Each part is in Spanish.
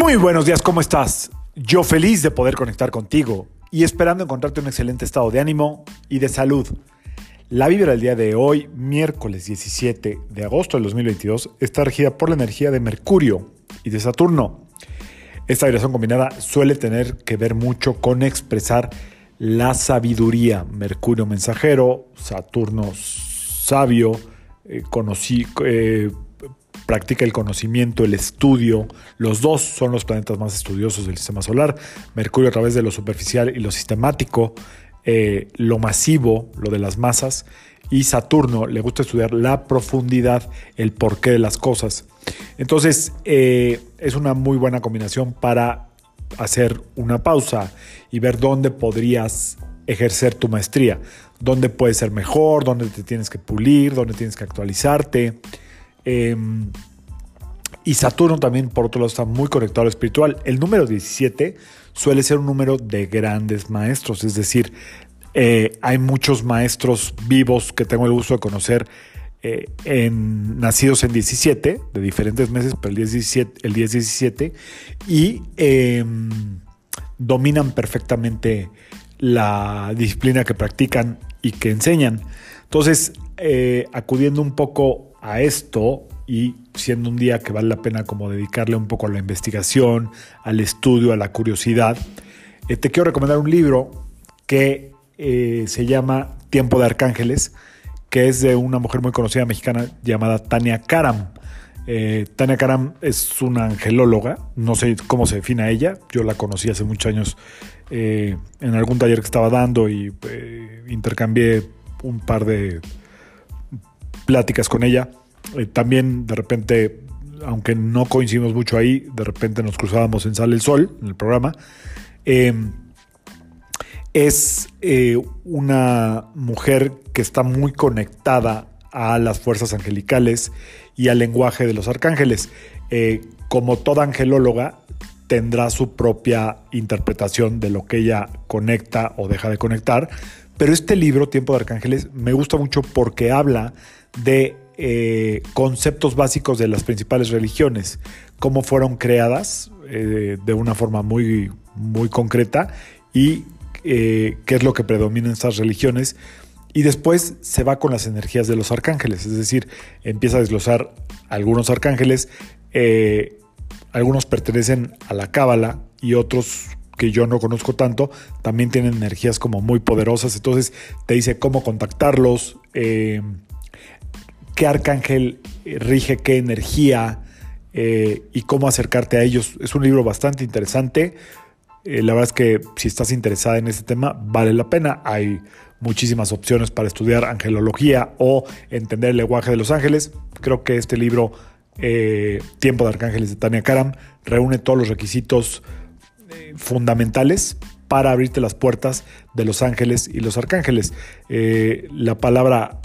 Muy buenos días, ¿cómo estás? Yo feliz de poder conectar contigo y esperando encontrarte un excelente estado de ánimo y de salud. La vibra del día de hoy, miércoles 17 de agosto del 2022, está regida por la energía de Mercurio y de Saturno. Esta vibración combinada suele tener que ver mucho con expresar la sabiduría. Mercurio mensajero, Saturno sabio, eh, conocí, eh, practica el conocimiento, el estudio. Los dos son los planetas más estudiosos del sistema solar. Mercurio a través de lo superficial y lo sistemático, eh, lo masivo, lo de las masas. Y Saturno le gusta estudiar la profundidad, el porqué de las cosas. Entonces eh, es una muy buena combinación para hacer una pausa y ver dónde podrías ejercer tu maestría, dónde puedes ser mejor, dónde te tienes que pulir, dónde tienes que actualizarte. Em, y Saturno también, por otro lado, está muy conectado al espiritual. El número 17 suele ser un número de grandes maestros, es decir, eh, hay muchos maestros vivos que tengo el gusto de conocer eh, en, nacidos en 17, de diferentes meses, pero el 17, el 10 17, y em, dominan perfectamente la disciplina que practican y que enseñan. Entonces, eh, acudiendo un poco a esto y siendo un día que vale la pena como dedicarle un poco a la investigación, al estudio, a la curiosidad, eh, te quiero recomendar un libro que eh, se llama Tiempo de Arcángeles, que es de una mujer muy conocida mexicana llamada Tania Karam. Eh, Tania Karam es una angelóloga, no sé cómo se define a ella, yo la conocí hace muchos años en algún taller que estaba dando y intercambié un par de pláticas con ella. Eh, también de repente, aunque no coincidimos mucho ahí, de repente nos cruzábamos en Sale el Sol, en el programa. Em, es eh, una mujer que está muy conectada a las fuerzas angelicales y al lenguaje de los arcángeles. Eh, como toda angelóloga, tendrá su propia interpretación de lo que ella conecta o deja de conectar. Pero este libro, Tiempo de Arcángeles, me gusta mucho porque habla de eh, conceptos básicos de las principales religiones, cómo fueron creadas eh, de una forma muy, muy concreta y eh, qué es lo que predomina en estas religiones. Y después se va con las energías de los arcángeles, es decir, empieza a desglosar algunos arcángeles, algunos pertenecen a la cábala y otros que yo no conozco tanto, también tienen energías como muy poderosas, entonces te dice cómo contactarlos, qué arcángel eh, rige qué energía eh, y cómo acercarte a ellos. Es un libro bastante interesante. Eh, la verdad es que si estás interesada en este tema, vale la pena. Hay muchísimas opciones para estudiar angelología o entender el lenguaje de los ángeles. Creo que este libro, Tiempo de Arcángeles de Tania Karam, reúne todos los requisitos fundamentales para abrirte las puertas de los ángeles y los arcángeles. la palabra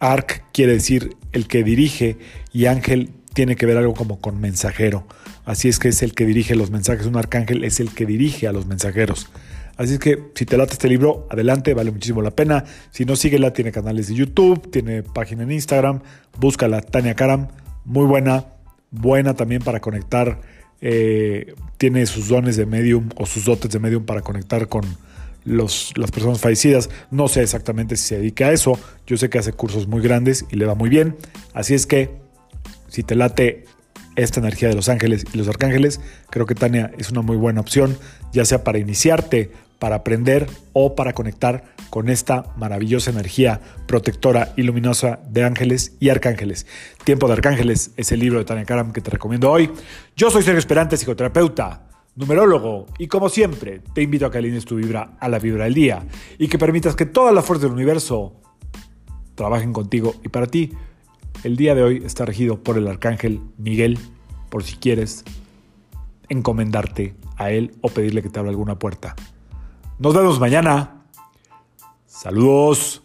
Arc quiere decir el que dirige y ángel tiene que ver algo como con mensajero. Así es que es el que dirige los mensajes. Un arcángel es el que dirige a los mensajeros. Así es que si te late este libro, adelante, vale muchísimo la pena. Si no, síguela, tiene canales de YouTube, tiene página en Instagram, búscala, Tania Karam, muy buena, buena también para conectar, eh, tiene sus dones de medium o sus dotes de medium para conectar con, las personas fallecidas. No sé exactamente si se dedica a eso. Yo sé que hace cursos muy grandes y le va muy bien. Así es que si te late esta energía de los ángeles y los arcángeles, creo que Tania es una muy buena opción, ya sea para iniciarte, para aprender o para conectar con esta maravillosa energía protectora y luminosa de ángeles y arcángeles. Tiempo de Arcángeles es el libro de Tania Karam que te recomiendo hoy. Yo soy Sergio Esperante, psicoterapeuta numerólogo, y como siempre, te invito a que alines tu vibra a la vibra del día y que permitas que todas las fuerzas del universo trabajen contigo y para ti. El día de hoy está regido por el arcángel Miguel, por si quieres encomendarte a él o pedirle que te abra alguna puerta. Nos vemos mañana. Saludos.